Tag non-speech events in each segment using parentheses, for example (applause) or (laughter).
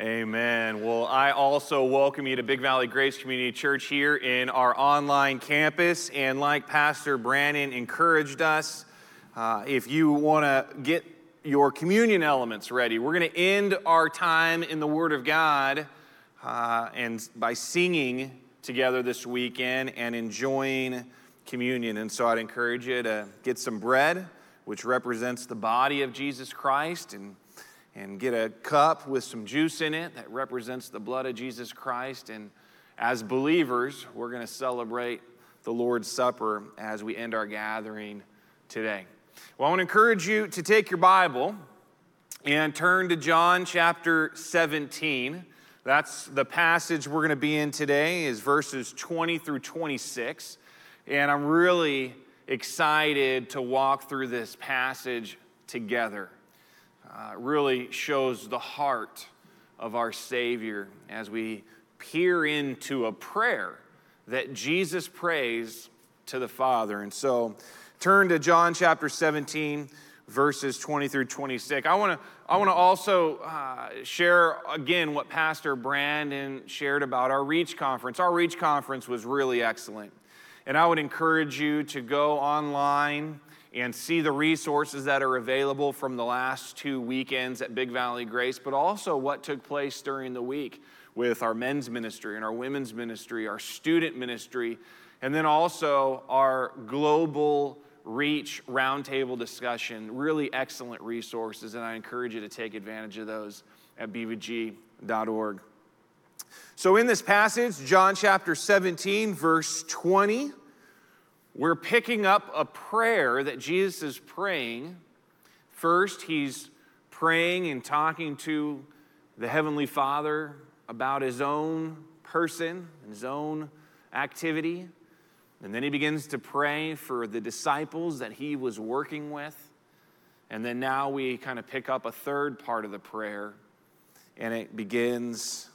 Amen. Well, I also welcome you to Big Valley Grace Community Church here in our online campus. And like Pastor Brandon encouraged us, uh, if you want to get your communion elements ready, we're going to end our time in the Word of God uh, and by singing together this weekend and enjoying communion. And so I'd encourage you to get some bread, which represents the body of Jesus Christ, and and get a cup with some juice in it that represents the blood of Jesus Christ. And as believers, we're going to celebrate the Lord's Supper as we end our gathering today. Well, I want to encourage you to take your Bible and turn to John chapter 17. That's the passage we're going to be in today is verses 20 through 26. And I'm really excited to walk through this passage together uh, really shows the heart of our Savior as we peer into a prayer that Jesus prays to the Father. And so turn to John chapter 17, verses 20 through 26. I want to I want to also uh, share again what Pastor Brandon shared about our Reach conference. Our Reach conference was really excellent. And I would encourage you to go online and see the resources that are available from the last two weekends at Big Valley Grace, but also what took place during the week with our men's ministry and our women's ministry, our student ministry, and then also our global reach roundtable discussion. Really excellent resources, and I encourage you to take advantage of those at bvg.org. So, in this passage, John chapter 17, verse 20, we're picking up a prayer that Jesus is praying. First, he's praying and talking to the Heavenly Father about his own person, and his own activity. And then he begins to pray for the disciples that he was working with. And then now we kind of pick up a third part of the prayer, and it begins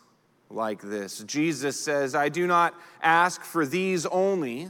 like this Jesus says, I do not ask for these only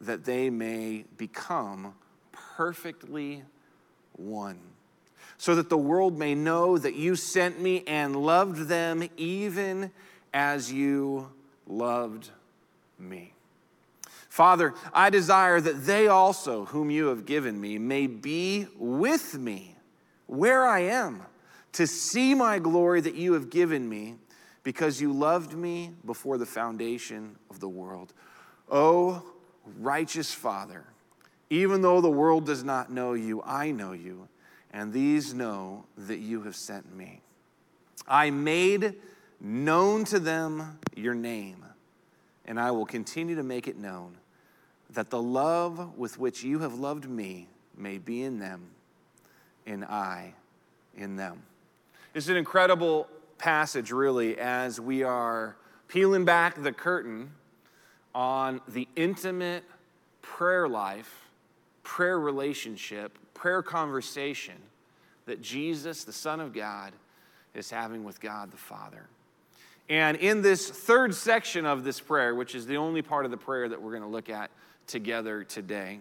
that they may become perfectly one, so that the world may know that you sent me and loved them even as you loved me. Father, I desire that they also, whom you have given me, may be with me where I am, to see my glory that you have given me, because you loved me before the foundation of the world. Oh, righteous Father, even though the world does not know you, I know you, and these know that you have sent me. I made known to them your name, and I will continue to make it known, that the love with which you have loved me may be in them, and I in them. It's an incredible passage, really, as we are peeling back the curtain on the intimate prayer life, prayer relationship, prayer conversation that Jesus, the Son of God, is having with God the Father. And in this third section of this prayer, which is the only part of the prayer that we're going to look at together today,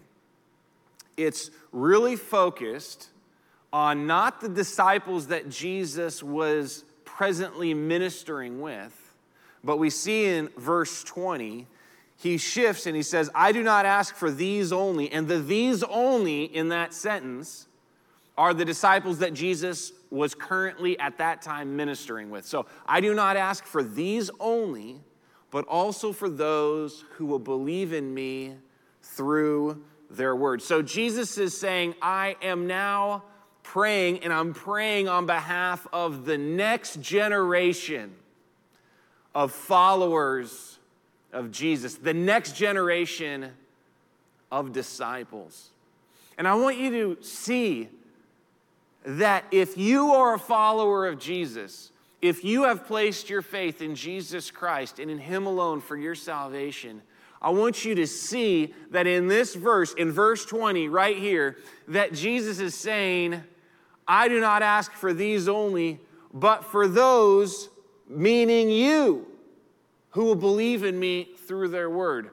it's really focused on not the disciples that Jesus was presently ministering with, but we see in verse 20 he shifts and he says, I do not ask for these only. And the these only in that sentence are the disciples that Jesus was currently at that time ministering with. So I do not ask for these only, but also for those who will believe in me through their word. So Jesus is saying, I am now praying, and I'm praying on behalf of the next generation of followers of Jesus, the next generation of disciples. And I want you to see that if you are a follower of Jesus, if you have placed your faith in Jesus Christ and in Him alone for your salvation, I want you to see that in this verse, in verse 20, right here, that Jesus is saying, I do not ask for these only, but for those, meaning you, who will believe in me through their word.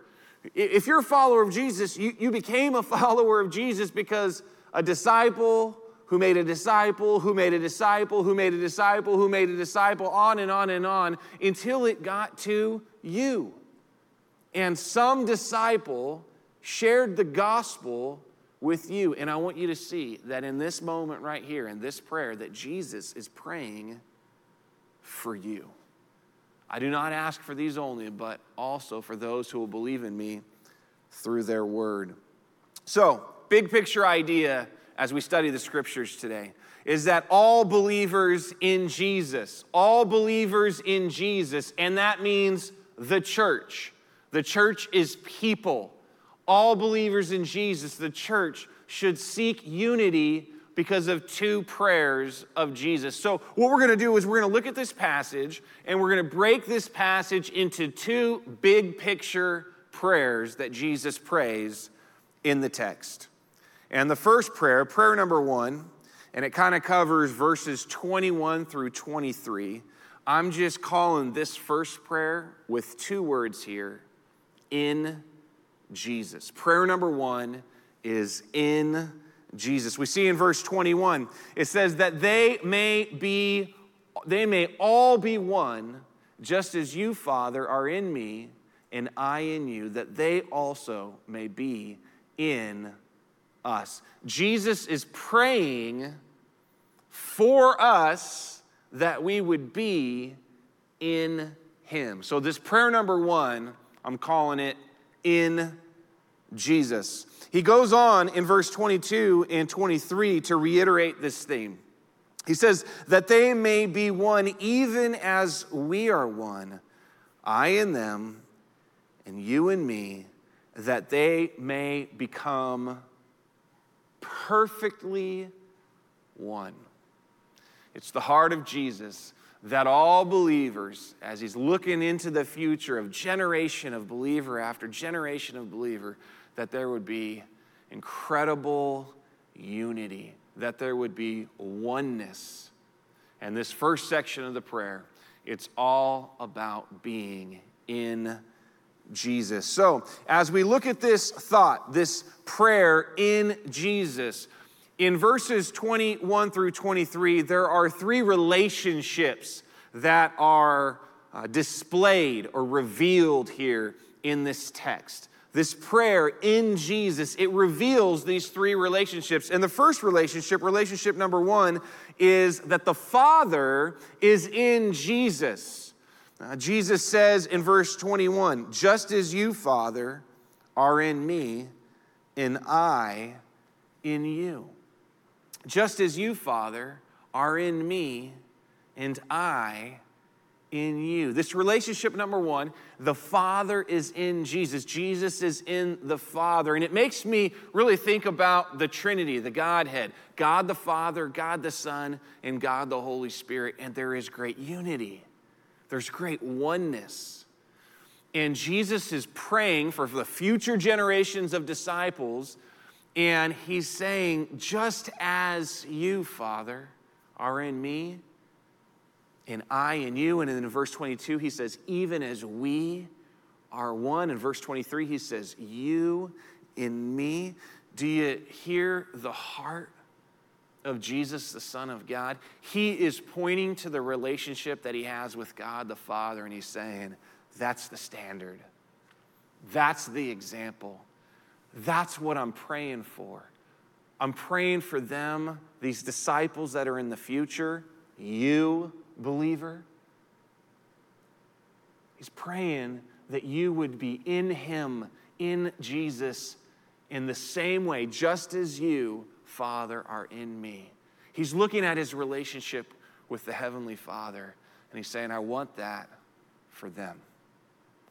If you're a follower of Jesus, you, you became a (laughs) follower of Jesus because a disciple who made a disciple, who made a disciple, who made a disciple, who made a disciple, on and on and on until it got to you. And some disciple shared the gospel with you. And I want you to see that in this moment right here, in this prayer, that Jesus is praying for you. I do not ask for these only, but also for those who will believe in me through their word. So, big picture idea as we study the scriptures today is that all believers in Jesus, all believers in Jesus, and that means the church. The church is people. All believers in Jesus, the church, should seek unity because of two prayers of Jesus. So, what we're going to do is we're going to look at this passage and we're going to break this passage into two big picture prayers that Jesus prays in the text. And the first prayer, prayer number one, and it kind of covers verses 21 through 23. I'm just calling this first prayer with two words here in Jesus. Prayer number one is in Jesus. We see in verse 21, it says that they may be, they may all be one, just as you, Father, are in me and I in you, that they also may be in us. Jesus is praying for us that we would be in Him. So, this prayer number one, I'm calling it in Jesus. He goes on in verse 22 and 23 to reiterate this theme. He says, That they may be one even as we are one, I and them, and you and me, that they may become perfectly one. It's the heart of Jesus that all believers, as he's looking into the future of generation of believer after generation of believer, that there would be incredible unity, that there would be oneness. And this first section of the prayer, it's all about being in Jesus. So, as we look at this thought, this prayer in Jesus, in verses 21 through 23, there are three relationships that are uh, displayed or revealed here in this text. This prayer in Jesus, it reveals these three relationships. And the first relationship, relationship number one, is that the Father is in Jesus. Uh, Jesus says in verse 21 Just as you, Father, are in me, and I in you. Just as you, Father, are in me, and I in you. This relationship, number one, the Father is in Jesus. Jesus is in the Father. And it makes me really think about the Trinity, the Godhead God the Father, God the Son, and God the Holy Spirit. And there is great unity. There's great oneness. And Jesus is praying for the future generations of disciples, and he's saying, Just as you, Father, are in me, and I and you. And in verse 22, he says, Even as we are one. In verse 23, he says, You in me. Do you hear the heart of Jesus, the Son of God, he is pointing to the relationship that he has with God the Father, and he's saying, That's the standard. That's the example. That's what I'm praying for. I'm praying for them, these disciples that are in the future, you, believer. He's praying that you would be in him, in Jesus, in the same way, just as you Father are in me. He's looking at his relationship with the Heavenly Father, and he's saying, I want that for them.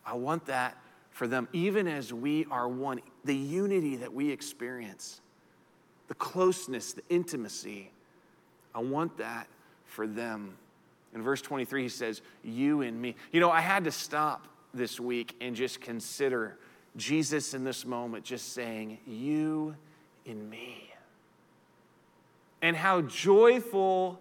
I want that for them, even as we are one. The unity that we experience, the closeness, the intimacy, I want that for them In verse 23, he says, You and me. You know, I had to stop this week and just consider Jesus in this moment just saying, You in me. And how joyful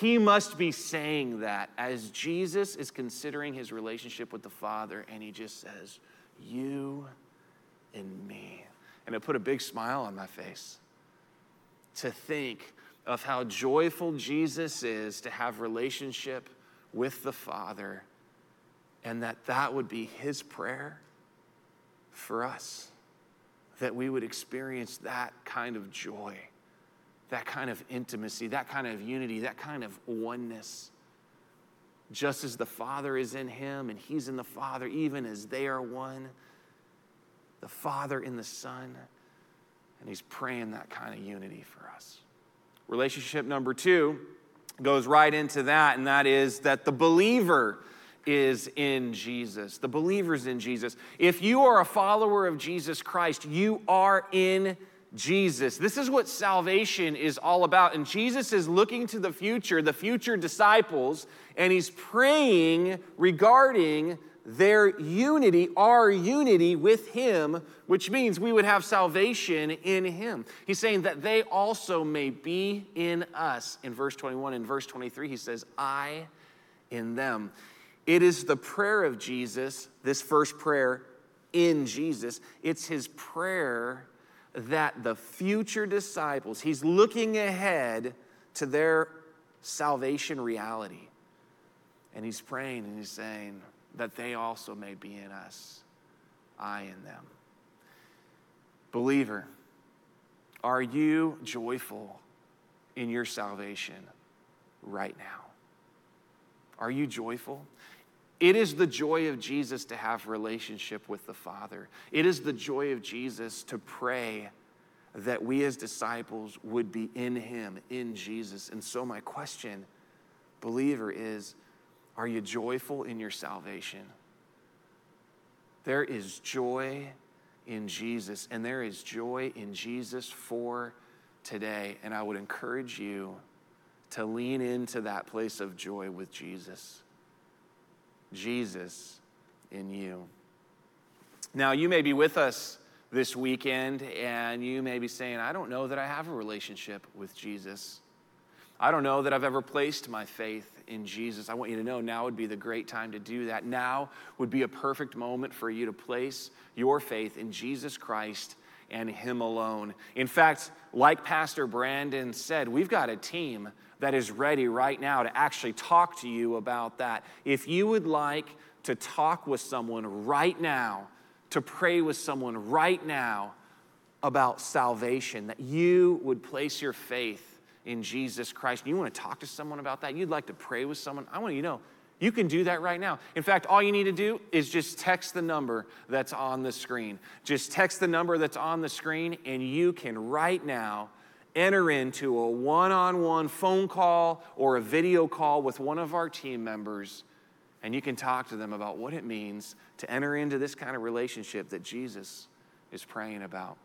he must be saying that as Jesus is considering his relationship with the Father, and he just says, You and me. And it put a big smile on my face to think of how joyful Jesus is to have relationship with the Father and that that would be his prayer for us that we would experience that kind of joy that kind of intimacy that kind of unity that kind of oneness. Just as the father is in him and he's in the father even as they are one the father in the son and he's praying that kind of unity for us Relationship number two goes right into that, and that is that the believer is in Jesus. The believer's in Jesus. If you are a follower of Jesus Christ, you are in Jesus. This is what salvation is all about. And Jesus is looking to the future, the future disciples, and he's praying regarding their unity, our unity with Him, which means we would have salvation in Him. He's saying that they also may be in us. In verse 21 and verse 23, he says, I in them. It is the prayer of Jesus, this first prayer in Jesus. It's His prayer that the future disciples, He's looking ahead to their salvation reality. And He's praying and He's saying, that they also may be in us, I in them. Believer, are you joyful in your salvation right now? Are you joyful? It is the joy of Jesus to have relationship with the Father. It is the joy of Jesus to pray that we as disciples would be in him, in Jesus. And so my question, believer, is are you joyful in your salvation? There is joy in Jesus, and there is joy in Jesus for today. And I would encourage you to lean into that place of joy with Jesus. Jesus in you. Now, you may be with us this weekend, and you may be saying, I don't know that I have a relationship with Jesus. I don't know that I've ever placed my faith in Jesus. I want you to know now would be the great time to do that. Now would be a perfect moment for you to place your faith in Jesus Christ and Him alone. In fact, like Pastor Brandon said, we've got a team that is ready right now to actually talk to you about that. If you would like to talk with someone right now, to pray with someone right now about salvation, that you would place your faith in Jesus Christ, and you want to talk to someone about that, you'd like to pray with someone, I want you to know you can do that right now. In fact, all you need to do is just text the number that's on the screen. Just text the number that's on the screen, and you can right now enter into a one on one phone call or a video call with one of our team members, and you can talk to them about what it means to enter into this kind of relationship that Jesus is praying about.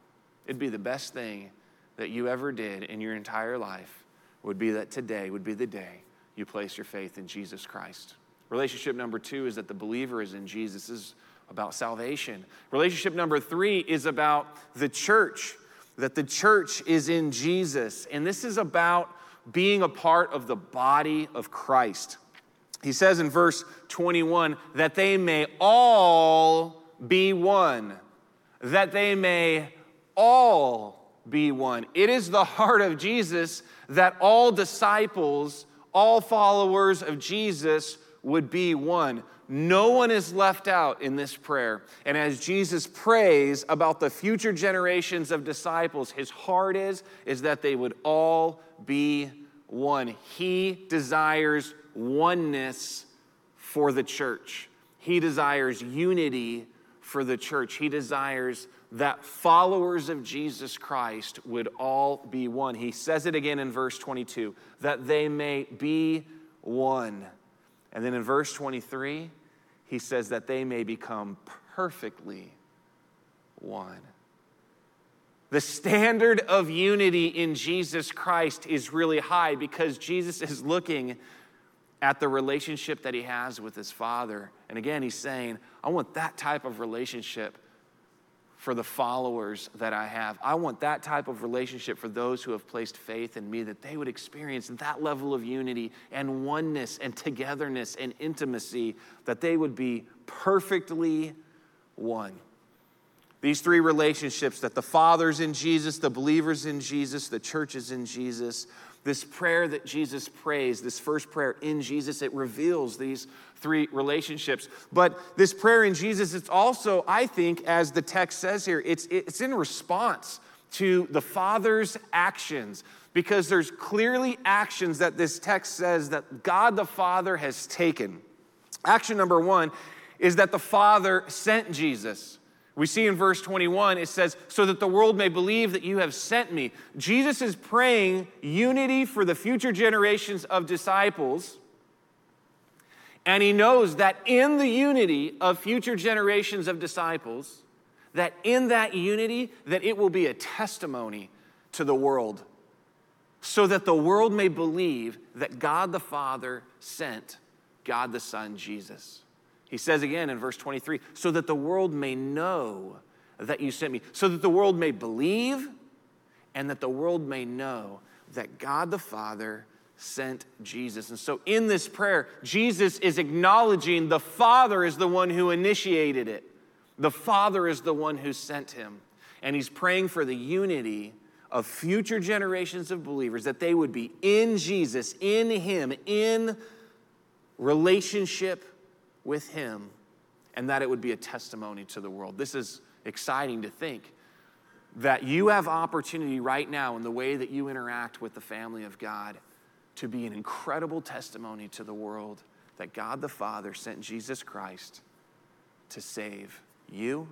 It'd be the best thing that you ever did in your entire life would be that today would be the day you place your faith in Jesus Christ. Relationship number two is that the believer is in Jesus. This is about salvation. Relationship number three is about the church, that the church is in Jesus. And this is about being a part of the body of Christ. He says in verse 21 that they may all be one, that they may all be one. It is the heart of Jesus that all disciples, all followers of Jesus would be one. No one is left out in this prayer. And as Jesus prays about the future generations of disciples, his heart is is that they would all be one. He desires oneness for the church. He desires unity for the church. He desires that followers of Jesus Christ would all be one. He says it again in verse 22 that they may be one. And then in verse 23, he says that they may become perfectly one. The standard of unity in Jesus Christ is really high because Jesus is looking at the relationship that he has with his father. And again, he's saying, I want that type of relationship for the followers that I have. I want that type of relationship for those who have placed faith in me, that they would experience that level of unity and oneness and togetherness and intimacy, that they would be perfectly one. These three relationships that the Father's in Jesus, the believers in Jesus, the churches in Jesus, this prayer that Jesus prays, this first prayer in Jesus, it reveals these three relationships. But this prayer in Jesus, it's also, I think, as the text says here, it's, it's in response to the Father's actions because there's clearly actions that this text says that God the Father has taken. Action number one is that the Father sent Jesus. We see in verse 21, it says, So that the world may believe that you have sent me. Jesus is praying unity for the future generations of disciples. And he knows that in the unity of future generations of disciples, that in that unity, that it will be a testimony to the world. So that the world may believe that God the Father sent God the Son, Jesus. He says again in verse 23 so that the world may know that you sent me, so that the world may believe, and that the world may know that God the Father sent Jesus. And so in this prayer, Jesus is acknowledging the Father is the one who initiated it, the Father is the one who sent him. And he's praying for the unity of future generations of believers that they would be in Jesus, in Him, in relationship with Him and that it would be a testimony to the world. This is exciting to think that you have opportunity right now in the way that you interact with the family of God to be an incredible testimony to the world that God the Father sent Jesus Christ to save you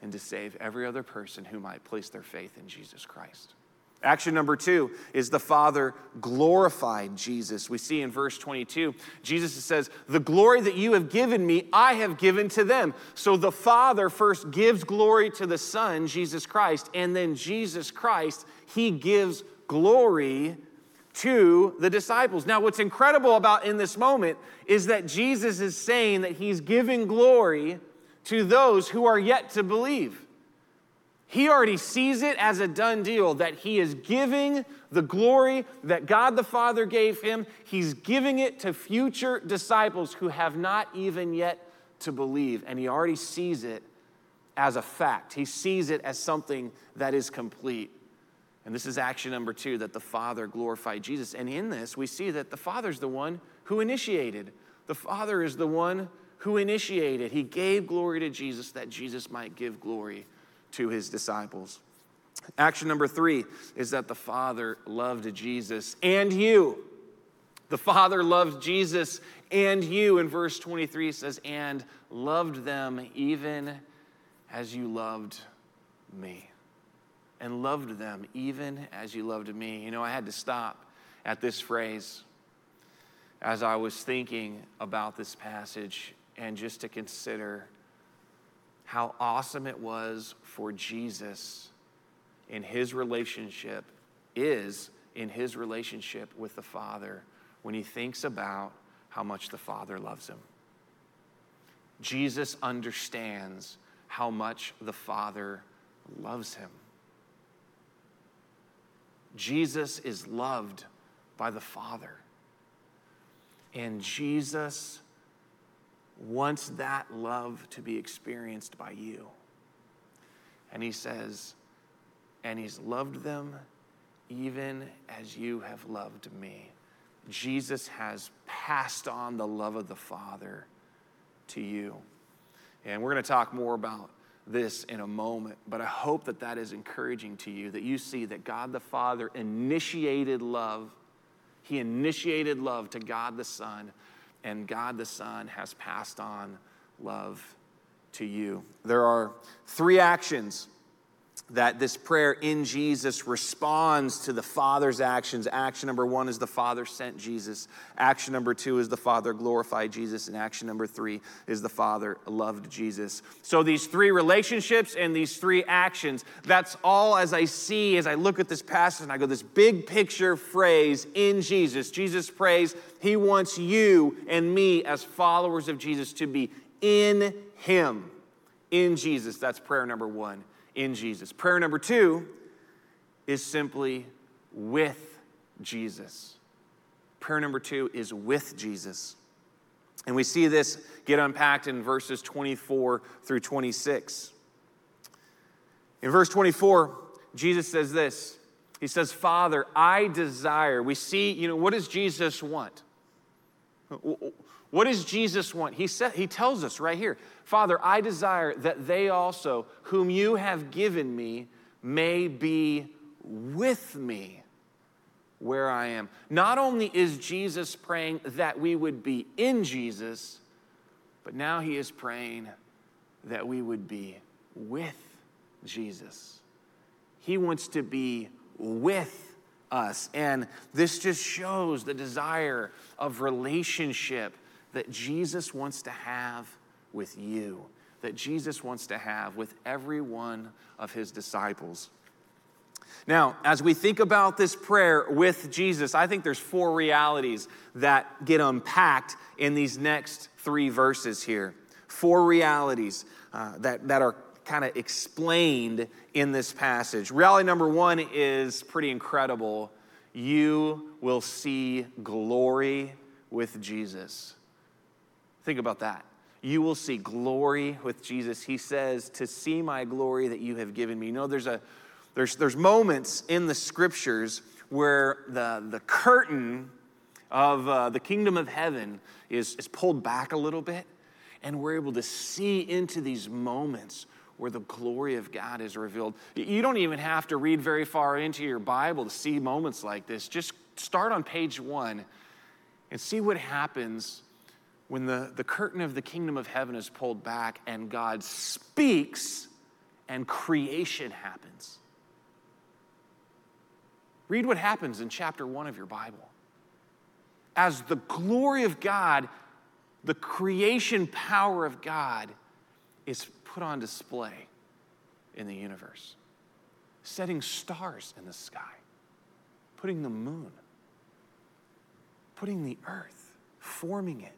and to save every other person who might place their faith in Jesus Christ. Action number two is the Father glorified Jesus. We see in verse 22, Jesus says, The glory that you have given me, I have given to them. So the Father first gives glory to the Son, Jesus Christ, and then Jesus Christ, he gives glory to the disciples. Now, what's incredible about in this moment is that Jesus is saying that he's giving glory to those who are yet to believe. He already sees it as a done deal that he is giving the glory that God the Father gave him. He's giving it to future disciples who have not even yet to believe. And he already sees it as a fact, he sees it as something that is complete. And this is action number two that the Father glorified Jesus. And in this, we see that the Father's the one who initiated. The Father is the one who initiated. He gave glory to Jesus that Jesus might give glory to his disciples. Action number three is that the Father loved Jesus and you. The Father loved Jesus and you. In verse 23, says, and loved them even as you loved me. And loved them even as you loved me. You know, I had to stop at this phrase as I was thinking about this passage and just to consider how awesome it was for Jesus in his relationship, is in his relationship with the Father when he thinks about how much the Father loves him. Jesus understands how much the Father loves him. Jesus is loved by the Father. And Jesus wants that love to be experienced by you. And he says, and he's loved them even as you have loved me. Jesus has passed on the love of the Father to you. And we're going to talk more about this in a moment, but I hope that that is encouraging to you that you see that God the Father initiated love. He initiated love to God the Son and God the Son has passed on love to you. There are three actions that this prayer in Jesus responds to the Father's actions. Action number one is the Father sent Jesus. Action number two is the Father glorified Jesus. And action number three is the Father loved Jesus. So these three relationships and these three actions, that's all as I see as I look at this passage and I go, this big picture phrase in Jesus. Jesus prays, He wants you and me as followers of Jesus to be in Him. In Jesus. That's prayer number one in Jesus. Prayer number two is simply with Jesus. Prayer number two is with Jesus. And we see this get unpacked in verses 24 through 26. In verse 24, Jesus says this He says, Father, I desire. We see, you know, what does Jesus want? What does Jesus want? He, said, he tells us right here Father, I desire that they also, whom you have given me, may be with me where I am. Not only is Jesus praying that we would be in Jesus, but now he is praying that we would be with Jesus. He wants to be with us. And this just shows the desire of relationship that Jesus wants to have with you, that Jesus wants to have with every one of his disciples. Now, as we think about this prayer with Jesus, I think there's four realities that get unpacked in these next three verses here. Four realities uh, that, that are kind of explained in this passage. Reality number one is pretty incredible. You will see glory with Jesus. Think about that. You will see glory with Jesus. He says, To see my glory that you have given me. You know, there's, a, there's, there's moments in the scriptures where the, the curtain of uh, the kingdom of heaven is, is pulled back a little bit, and we're able to see into these moments where the glory of God is revealed. You don't even have to read very far into your Bible to see moments like this. Just start on page one and see what happens when the, the curtain of the kingdom of heaven is pulled back and God speaks and creation happens. Read what happens in chapter one of your Bible. As the glory of God, the creation power of God is put on display in the universe, setting stars in the sky, putting the moon, putting the earth, forming it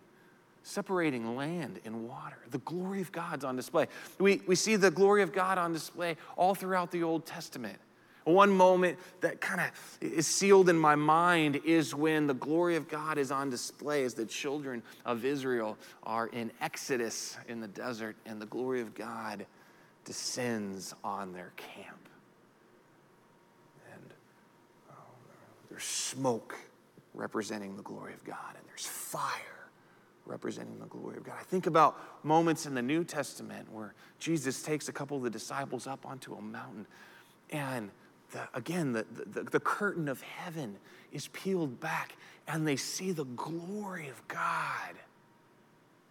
separating land and water. The glory of God's on display. We, we see the glory of God on display all throughout the Old Testament. One moment that kind of is sealed in my mind is when the glory of God is on display as the children of Israel are in Exodus in the desert, and the glory of God descends on their camp. And oh, there's smoke representing the glory of God, and there's fire representing the glory of God. I think about moments in the New Testament where Jesus takes a couple of the disciples up onto a mountain, and the, again, the, the, the curtain of heaven is peeled back, and they see the glory of God.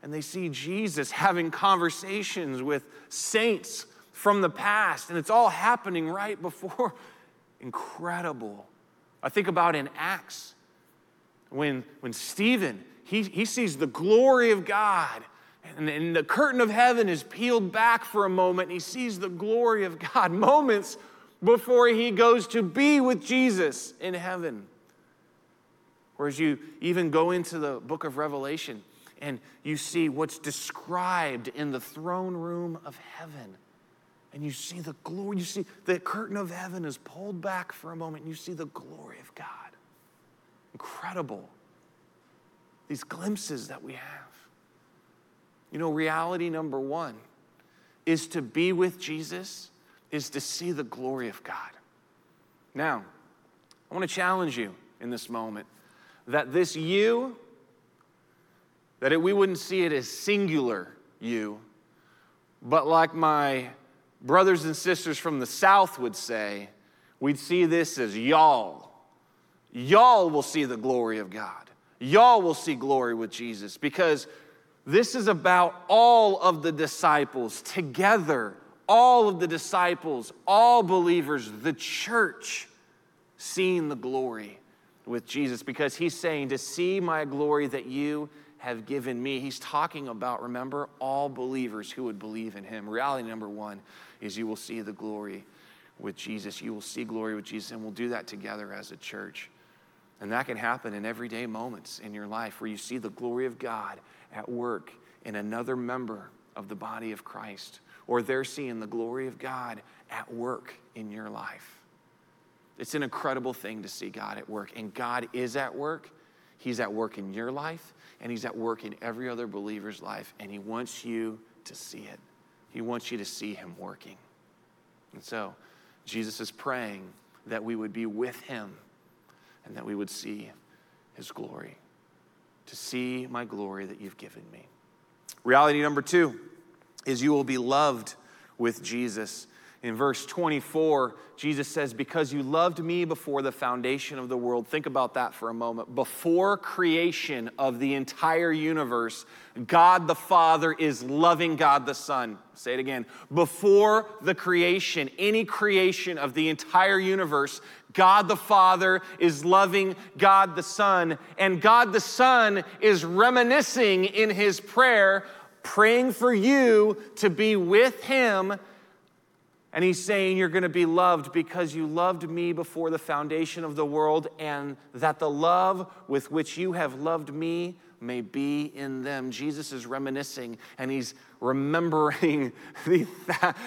And they see Jesus having conversations with saints from the past, and it's all happening right before. (laughs) Incredible. I think about in Acts when, when Stephen he, he sees the glory of God. And, and the curtain of heaven is peeled back for a moment. And he sees the glory of God (laughs) moments before he goes to be with Jesus in heaven. Whereas you even go into the book of Revelation and you see what's described in the throne room of heaven. And you see the glory, you see the curtain of heaven is pulled back for a moment, and you see the glory of God. Incredible these glimpses that we have. You know, reality number one is to be with Jesus, is to see the glory of God. Now, I want to challenge you in this moment that this you, that it, we wouldn't see it as singular you, but like my brothers and sisters from the South would say, we'd see this as y'all. Y'all will see the glory of God y'all will see glory with Jesus because this is about all of the disciples together, all of the disciples, all believers, the church, seeing the glory with Jesus because he's saying, To see my glory that you have given me. He's talking about, remember, all believers who would believe in him. Reality number one is you will see the glory with Jesus. You will see glory with Jesus, and we'll do that together as a church. And that can happen in everyday moments in your life where you see the glory of God at work in another member of the body of Christ, or they're seeing the glory of God at work in your life. It's an incredible thing to see God at work, and God is at work. He's at work in your life, and He's at work in every other believer's life, and He wants you to see it. He wants you to see Him working. And so, Jesus is praying that we would be with Him and that we would see His glory. To see my glory that you've given me. Reality number two is you will be loved with Jesus. In verse 24, Jesus says, Because you loved me before the foundation of the world. Think about that for a moment. Before creation of the entire universe, God the Father is loving God the Son. Say it again. Before the creation, any creation of the entire universe, God the Father is loving God the Son. And God the Son is reminiscing in his prayer, praying for you to be with him and he's saying, You're going to be loved because you loved me before the foundation of the world, and that the love with which you have loved me may be in them. Jesus is reminiscing and he's remembering (laughs) the,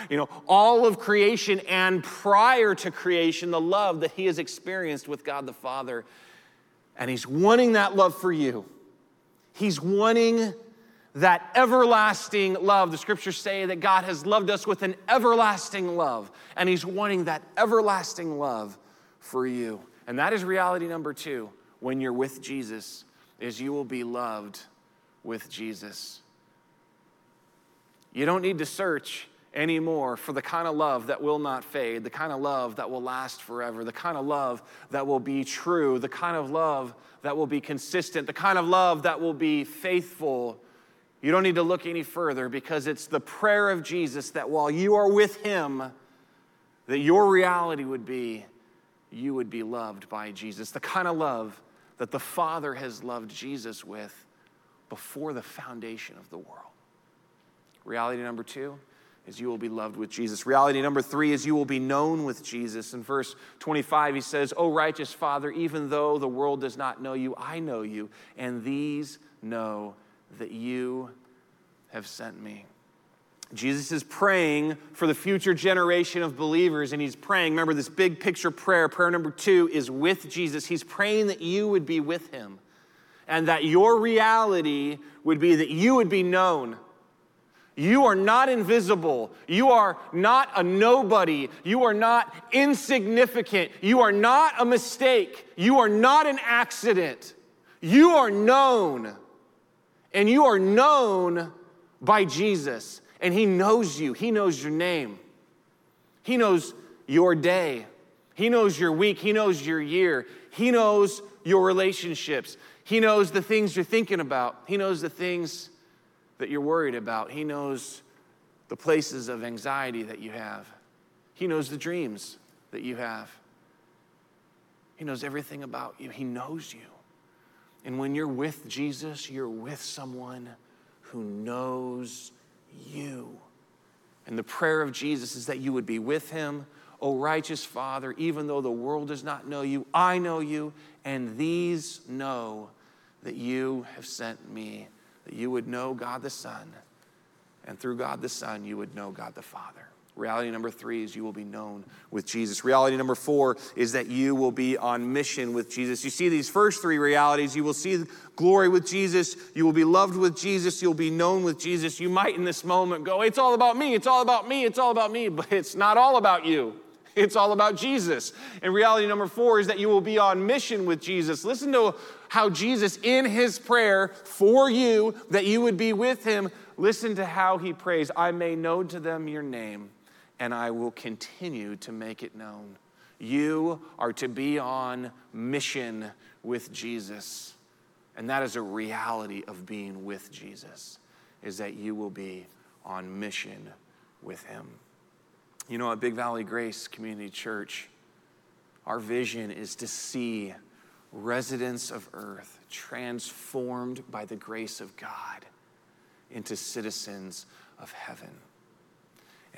you know, all of creation and prior to creation, the love that he has experienced with God the Father. And he's wanting that love for you. He's wanting that everlasting love. The scriptures say that God has loved us with an everlasting love, and He's wanting that everlasting love for you. And that is reality number two when you're with Jesus, is you will be loved with Jesus. You don't need to search anymore for the kind of love that will not fade, the kind of love that will last forever, the kind of love that will be true, the kind of love that will be consistent, the kind of love that will be faithful you don't need to look any further because it's the prayer of Jesus that while you are with Him, that your reality would be you would be loved by Jesus. The kind of love that the Father has loved Jesus with before the foundation of the world. Reality number two is you will be loved with Jesus. Reality number three is you will be known with Jesus. In verse 25, he says, O righteous Father, even though the world does not know you, I know you, and these know that you have sent me. Jesus is praying for the future generation of believers, and he's praying. Remember, this big picture prayer, prayer number two, is with Jesus. He's praying that you would be with him and that your reality would be that you would be known. You are not invisible. You are not a nobody. You are not insignificant. You are not a mistake. You are not an accident. You are known and you are known by Jesus, and He knows you, He knows your name, He knows your day, He knows your week, He knows your year, He knows your relationships, He knows the things you're thinking about, He knows the things that you're worried about, He knows the places of anxiety that you have, He knows the dreams that you have. He knows everything about you. He knows you. And when you're with Jesus, you're with someone who knows you. And the prayer of Jesus is that you would be with him. O righteous Father, even though the world does not know you, I know you, and these know that you have sent me, that you would know God the Son, and through God the Son, you would know God the Father. Reality number three is you will be known with Jesus. Reality number four is that you will be on mission with Jesus. You see these first three realities. You will see glory with Jesus. You will be loved with Jesus. You'll be known with Jesus. You might in this moment go, It's all about me. It's all about me. It's all about me. (laughs) But it's not all about you. It's all about Jesus. And reality number four is that you will be on mission with Jesus. Listen to how Jesus, in his prayer for you, that you would be with him, listen to how he prays I may know to them your name and I will continue to make it known. You are to be on mission with Jesus. And that is a reality of being with Jesus, is that you will be on mission with him. You know, at Big Valley Grace Community Church, our vision is to see residents of earth transformed by the grace of God into citizens of heaven.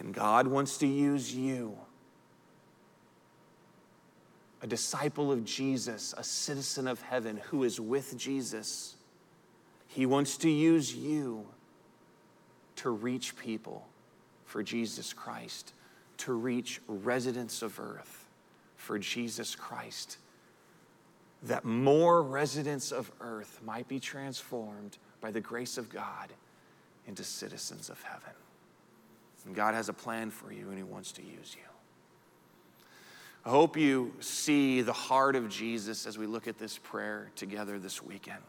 And God wants to use you, a disciple of Jesus, a citizen of heaven who is with Jesus. He wants to use you to reach people for Jesus Christ, to reach residents of earth for Jesus Christ, that more residents of earth might be transformed by the grace of God into citizens of heaven. And God has a plan for you, and He wants to use you. I hope you see the heart of Jesus as we look at this prayer together this weekend.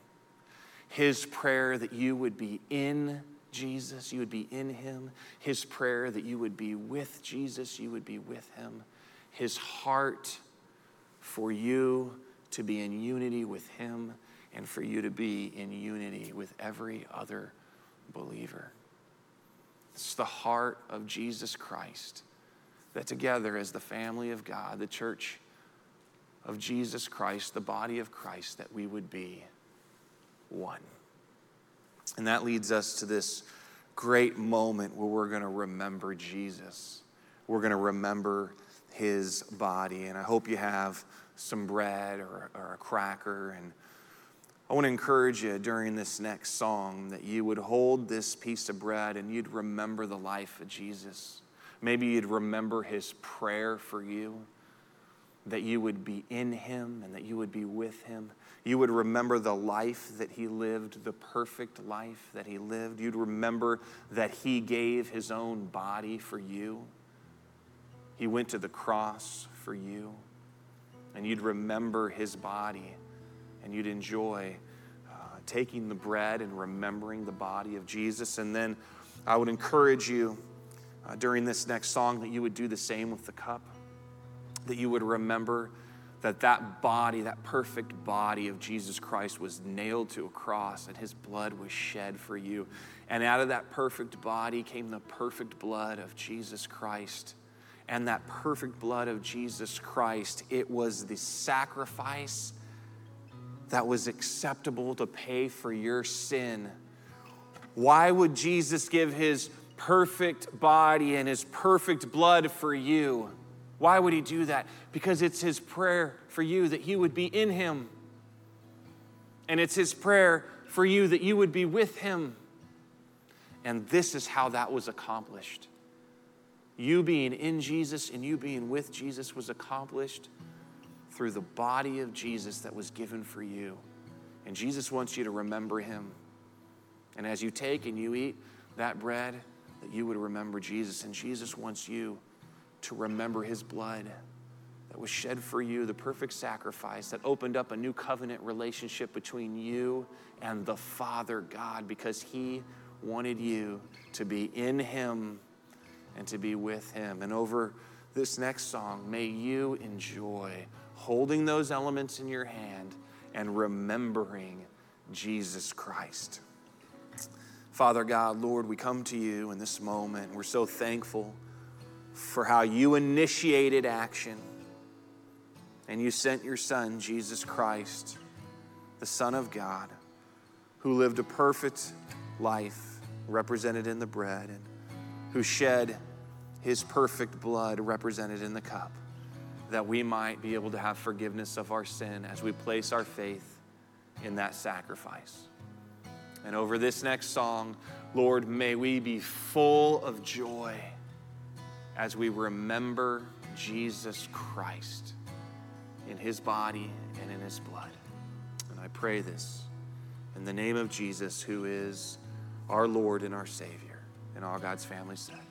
His prayer that you would be in Jesus, you would be in Him. His prayer that you would be with Jesus, you would be with Him. His heart for you to be in unity with Him and for you to be in unity with every other believer. It's the heart of Jesus Christ that together as the family of God, the church of Jesus Christ, the body of Christ, that we would be one. And that leads us to this great moment where we're going to remember Jesus. We're going to remember his body. And I hope you have some bread or, or a cracker and I want to encourage you during this next song that you would hold this piece of bread and you'd remember the life of Jesus. Maybe you'd remember his prayer for you, that you would be in him and that you would be with him. You would remember the life that he lived, the perfect life that he lived. You'd remember that he gave his own body for you. He went to the cross for you. And you'd remember his body and you'd enjoy uh, taking the bread and remembering the body of Jesus. And then I would encourage you uh, during this next song that you would do the same with the cup, that you would remember that that body, that perfect body of Jesus Christ was nailed to a cross and his blood was shed for you. And out of that perfect body came the perfect blood of Jesus Christ. And that perfect blood of Jesus Christ, it was the sacrifice that was acceptable to pay for your sin. Why would Jesus give his perfect body and his perfect blood for you? Why would he do that? Because it's his prayer for you that he would be in him. And it's his prayer for you that you would be with him. And this is how that was accomplished. You being in Jesus and you being with Jesus was accomplished through the body of Jesus that was given for you. And Jesus wants you to remember him. And as you take and you eat that bread, that you would remember Jesus. And Jesus wants you to remember his blood that was shed for you, the perfect sacrifice that opened up a new covenant relationship between you and the Father God because he wanted you to be in him and to be with him. And over this next song, may you enjoy holding those elements in your hand and remembering Jesus Christ. Father God, Lord, we come to you in this moment. We're so thankful for how you initiated action and you sent your Son, Jesus Christ, the Son of God, who lived a perfect life represented in the bread and who shed his perfect blood represented in the cup that we might be able to have forgiveness of our sin as we place our faith in that sacrifice. And over this next song, Lord, may we be full of joy as we remember Jesus Christ in his body and in his blood. And I pray this in the name of Jesus, who is our Lord and our Savior. And all God's family said.